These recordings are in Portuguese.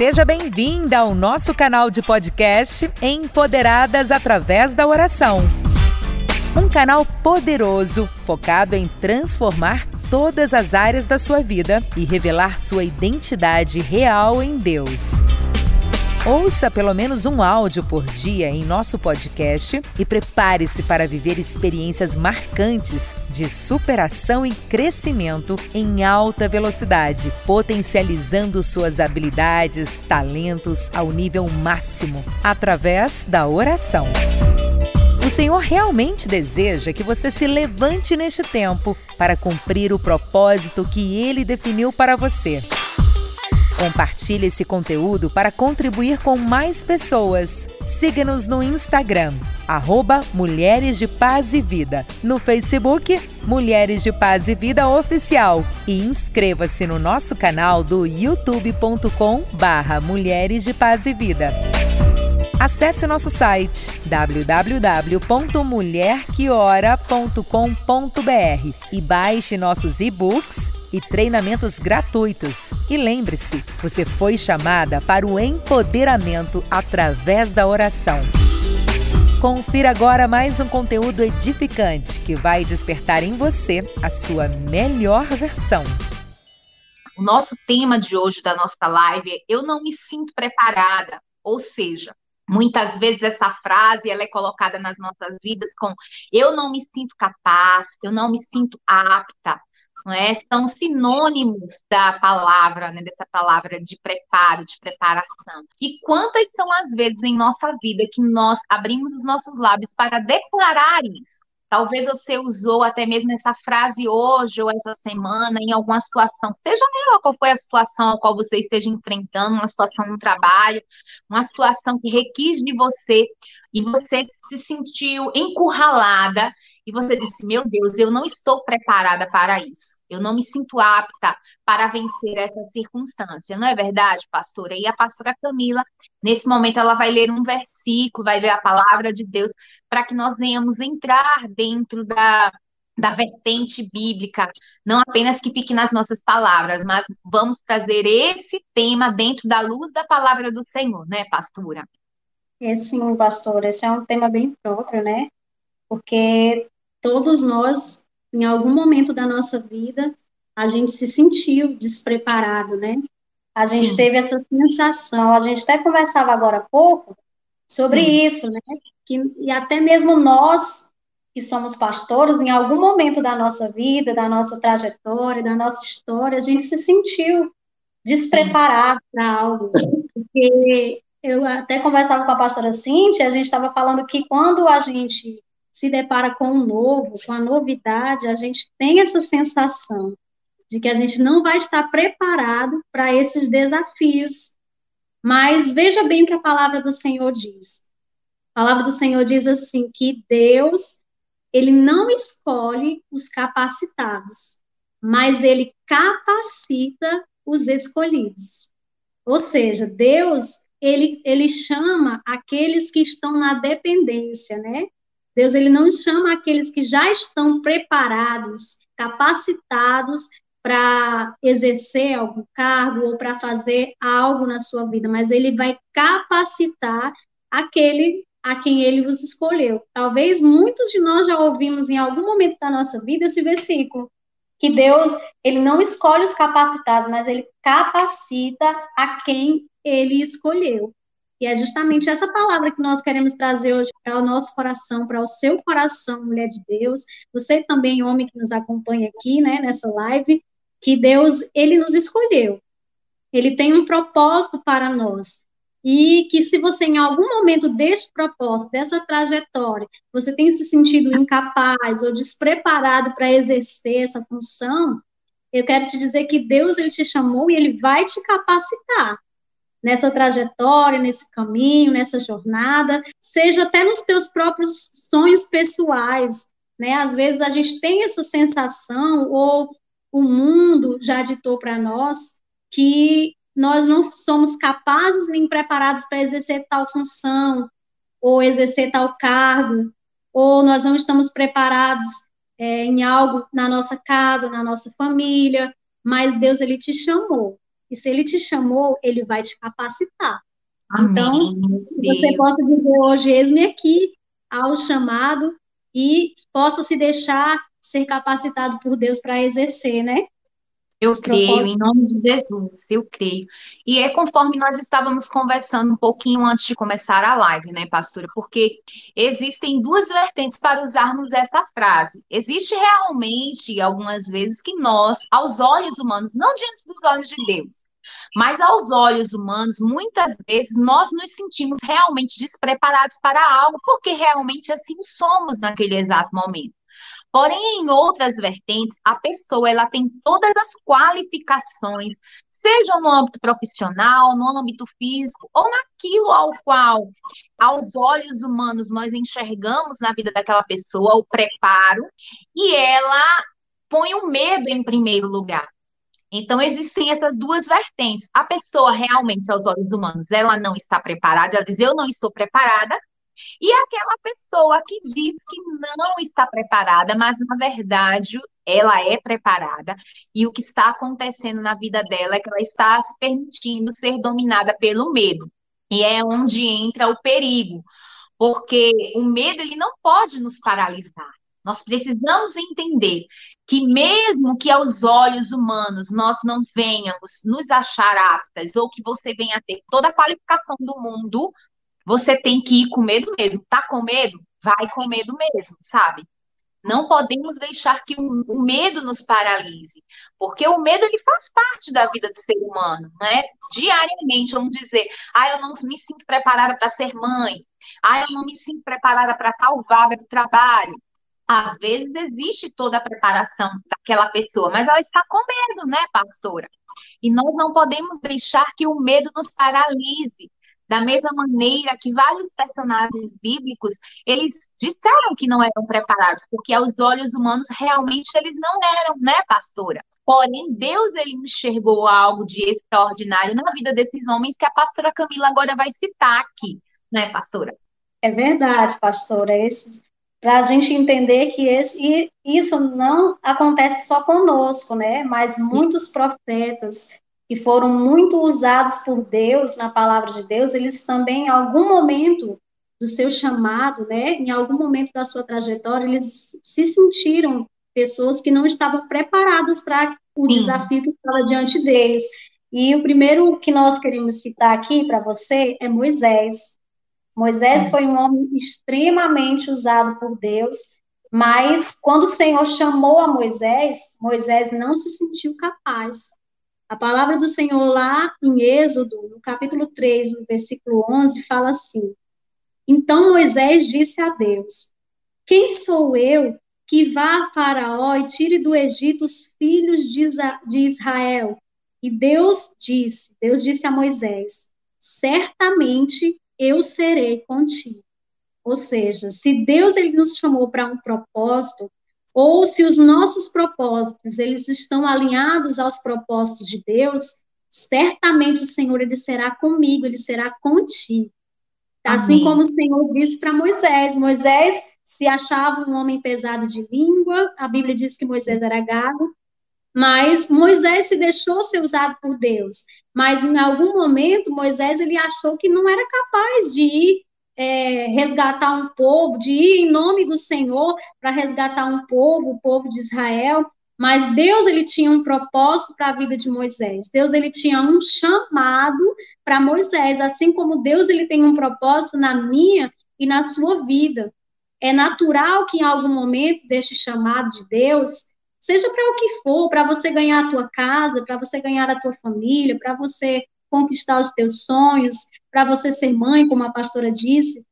Seja bem-vinda ao nosso canal de podcast Empoderadas através da oração. Um canal poderoso focado em transformar todas as áreas da sua vida e revelar sua identidade real em Deus. Ouça pelo menos um áudio por dia em nosso podcast e prepare-se para viver experiências marcantes de superação e crescimento em alta velocidade, potencializando suas habilidades, talentos ao nível máximo através da oração. O Senhor realmente deseja que você se levante neste tempo para cumprir o propósito que Ele definiu para você. Compartilhe esse conteúdo para contribuir com mais pessoas. Siga-nos no Instagram, arroba Mulheres de Paz e Vida. No Facebook, Mulheres de Paz e Vida Oficial. E inscreva-se no nosso canal do youtube.com barra Mulheres de Paz e Vida. Acesse nosso site www.mulherqueora.com.br e baixe nossos e-books e treinamentos gratuitos. E lembre-se, você foi chamada para o empoderamento através da oração. Confira agora mais um conteúdo edificante que vai despertar em você a sua melhor versão. O nosso tema de hoje da nossa live é Eu não me sinto preparada, ou seja, Muitas vezes essa frase ela é colocada nas nossas vidas com eu não me sinto capaz, eu não me sinto apta é? São sinônimos da palavra, né? Dessa palavra de preparo, de preparação. E quantas são as vezes em nossa vida que nós abrimos os nossos lábios para declarar isso? Talvez você usou até mesmo essa frase hoje ou essa semana em alguma situação, seja ela qual foi a situação a qual você esteja enfrentando, uma situação no trabalho, uma situação que requis de você e você se sentiu encurralada e você disse: Meu Deus, eu não estou preparada para isso. Eu não me sinto apta para vencer essa circunstância. Não é verdade, pastora? E a pastora Camila, nesse momento, ela vai ler um versículo, vai ler a palavra de Deus, para que nós venhamos entrar dentro da, da vertente bíblica, não apenas que fique nas nossas palavras, mas vamos trazer esse tema dentro da luz da palavra do Senhor, né, pastora? É sim, pastor, esse é um tema bem próprio, né? Porque todos nós, em algum momento da nossa vida, a gente se sentiu despreparado, né? A gente Sim. teve essa sensação, a gente até conversava agora há pouco sobre Sim. isso, né? Que, e até mesmo nós, que somos pastores, em algum momento da nossa vida, da nossa trajetória, da nossa história, a gente se sentiu despreparado para algo. Porque eu até conversava com a pastora Cintia, a gente estava falando que quando a gente se depara com o novo, com a novidade, a gente tem essa sensação de que a gente não vai estar preparado para esses desafios. Mas veja bem o que a palavra do Senhor diz. A palavra do Senhor diz assim que Deus, ele não escolhe os capacitados, mas ele capacita os escolhidos. Ou seja, Deus, ele, ele chama aqueles que estão na dependência, né? Deus ele não chama aqueles que já estão preparados, capacitados para exercer algum cargo ou para fazer algo na sua vida, mas ele vai capacitar aquele a quem ele vos escolheu. Talvez muitos de nós já ouvimos em algum momento da nossa vida esse versículo, que Deus, ele não escolhe os capacitados, mas ele capacita a quem ele escolheu. E é justamente essa palavra que nós queremos trazer hoje para o nosso coração, para o seu coração, mulher de Deus. Você também, homem que nos acompanha aqui, né, nessa live, que Deus, ele nos escolheu. Ele tem um propósito para nós. E que se você, em algum momento deste propósito, dessa trajetória, você tem se sentido incapaz ou despreparado para exercer essa função, eu quero te dizer que Deus, ele te chamou e ele vai te capacitar nessa trajetória, nesse caminho, nessa jornada, seja até nos teus próprios sonhos pessoais, né? Às vezes a gente tem essa sensação ou o mundo já ditou para nós que nós não somos capazes nem preparados para exercer tal função ou exercer tal cargo, ou nós não estamos preparados é, em algo na nossa casa, na nossa família, mas Deus ele te chamou E se ele te chamou, ele vai te capacitar. Amém. Então, você possa dizer hoje, eis-me aqui, ao chamado, e possa se deixar ser capacitado por Deus para exercer, né? Eu creio, em nome de Jesus, eu creio. E é conforme nós estávamos conversando um pouquinho antes de começar a live, né, pastora? Porque existem duas vertentes para usarmos essa frase. Existe realmente, algumas vezes, que nós, aos olhos humanos, não diante dos olhos de Deus, mas aos olhos humanos, muitas vezes nós nos sentimos realmente despreparados para algo, porque realmente assim somos naquele exato momento. Porém, em outras vertentes, a pessoa ela tem todas as qualificações, seja no âmbito profissional, no âmbito físico, ou naquilo ao qual, aos olhos humanos, nós enxergamos na vida daquela pessoa o preparo, e ela põe o medo em primeiro lugar. Então, existem essas duas vertentes. A pessoa realmente, aos olhos humanos, ela não está preparada, ela diz, eu não estou preparada, e aquela pessoa que diz que não está preparada, mas na verdade ela é preparada, e o que está acontecendo na vida dela é que ela está se permitindo ser dominada pelo medo. E é onde entra o perigo, porque o medo ele não pode nos paralisar. Nós precisamos entender que mesmo que aos olhos humanos nós não venhamos nos achar aptas ou que você venha ter toda a qualificação do mundo, você tem que ir com medo mesmo. Tá com medo? Vai com medo mesmo, sabe? Não podemos deixar que o, medo nos paralise, porque o medo ele faz parte da vida do ser humano, né? Diariamente, vamos dizer, ah, eu não me sinto preparada para ser mãe, ah, eu não me sinto preparada para tal vaga de trabalho. Às vezes existe toda a preparação daquela pessoa, mas ela está com medo, né, pastora? E nós não podemos deixar que o medo nos paralise, da mesma maneira que vários personagens bíblicos, eles disseram que não eram preparados, porque aos olhos humanos realmente eles não eram, né, pastora? Porém, Deus ele enxergou algo de extraordinário na vida desses homens que a pastora Camila agora vai citar aqui, né, pastora? É verdade, pastora. Para a gente entender que esse, isso não acontece só conosco, né? Mas muitos profetas, que foram muito usados por Deus na palavra de Deus, eles também, em algum momento do seu chamado, né, em algum momento da sua trajetória, eles se sentiram pessoas que não estavam preparadas para o Sim. desafio que estava diante deles. E o primeiro que nós queremos citar aqui para você é Moisés. Moisés foi um homem extremamente usado por Deus, mas quando o Senhor chamou a Moisés, Moisés não se sentiu capaz. A palavra do Senhor lá em Êxodo, no capítulo 3, no versículo 11, fala assim: Então Moisés disse a Deus: Quem sou eu que vá a Faraó e tire do Egito os filhos de Israel? E Deus disse: Deus disse a Moisés: Certamente eu serei contigo. Ou seja, se Deus ele nos chamou para um propósito, ou se os nossos propósitos eles estão alinhados aos propósitos de Deus, certamente o Senhor ele será comigo, ele será contigo. Assim Amém. como o Senhor disse para Moisés, Moisés se achava um homem pesado de língua, a Bíblia diz que Moisés era gago, mas Moisés se deixou ser usado por Deus. Mas em algum momento Moisés ele achou que não era capaz de ir é, resgatar um povo, de ir em nome do Senhor para resgatar um povo, o povo de Israel, mas Deus ele tinha um propósito para a vida de Moisés. Deus ele tinha um chamado para Moisés, assim como Deus ele tem um propósito na minha e na sua vida. É natural que em algum momento deste chamado de Deus, seja para o que for, para você ganhar a tua casa, para você ganhar a tua família, para você conquistar os teus sonhos, para você ser mãe, como a pastora disse,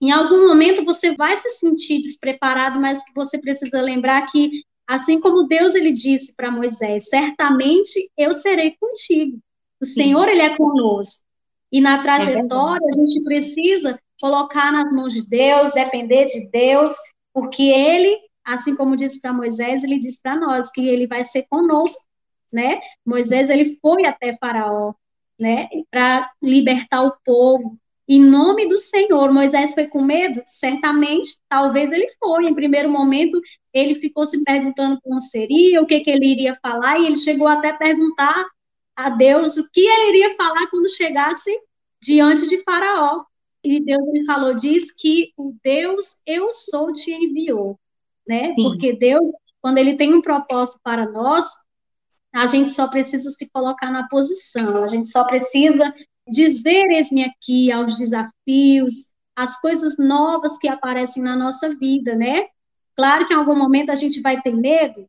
em algum momento você vai se sentir despreparado, mas você precisa lembrar que, assim como Deus ele disse para Moisés, certamente eu serei contigo. O. Senhor ele é conosco. E na trajetória é a gente precisa colocar nas mãos de Deus, depender de Deus, porque ele, assim como disse para Moisés, ele disse para nós que ele vai ser conosco, né? Moisés ele foi até Faraó, né, para libertar o povo. Em nome do Senhor, Moisés foi com medo? Certamente, talvez ele foi. Em primeiro momento, ele ficou se perguntando como seria, o que, que ele iria falar, e ele chegou até a perguntar a Deus o que ele iria falar quando chegasse diante de Faraó. E Deus ele falou, diz que o Deus eu sou te enviou, né? Sim. Porque Deus, quando ele tem um propósito para nós, a gente só precisa se colocar na posição, a gente só precisa dizer eis-me aqui aos desafios, as coisas novas que aparecem na nossa vida, né? Claro que em algum momento a gente vai ter medo,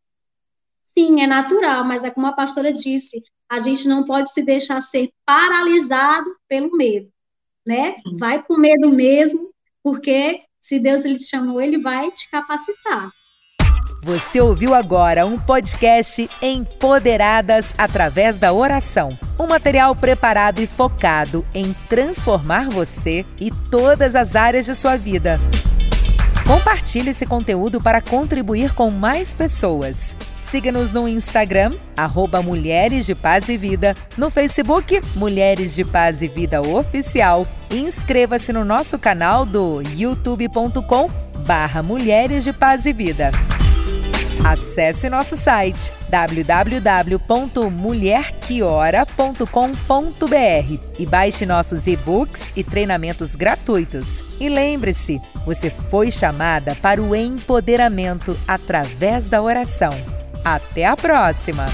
sim, é natural, mas é como a pastora disse, a gente não pode se deixar ser paralisado pelo medo, né? Vai com medo mesmo, porque se Deus ele te chamou, ele vai te capacitar. Você ouviu agora um podcast Empoderadas através da oração. Um material preparado e focado em transformar você e todas as áreas de sua vida. Compartilhe esse conteúdo para contribuir com mais pessoas. Siga-nos no Instagram, arroba Mulheres de Paz e Vida, no Facebook Mulheres de Paz e Vida Oficial e inscreva-se no nosso canal do youtube.com barra Mulheres de Paz e Vida. Acesse nosso site www.mulherquiora.com.br e baixe nossos e-books e treinamentos gratuitos. E lembre-se, você foi chamada para o empoderamento através da oração. Até a próxima!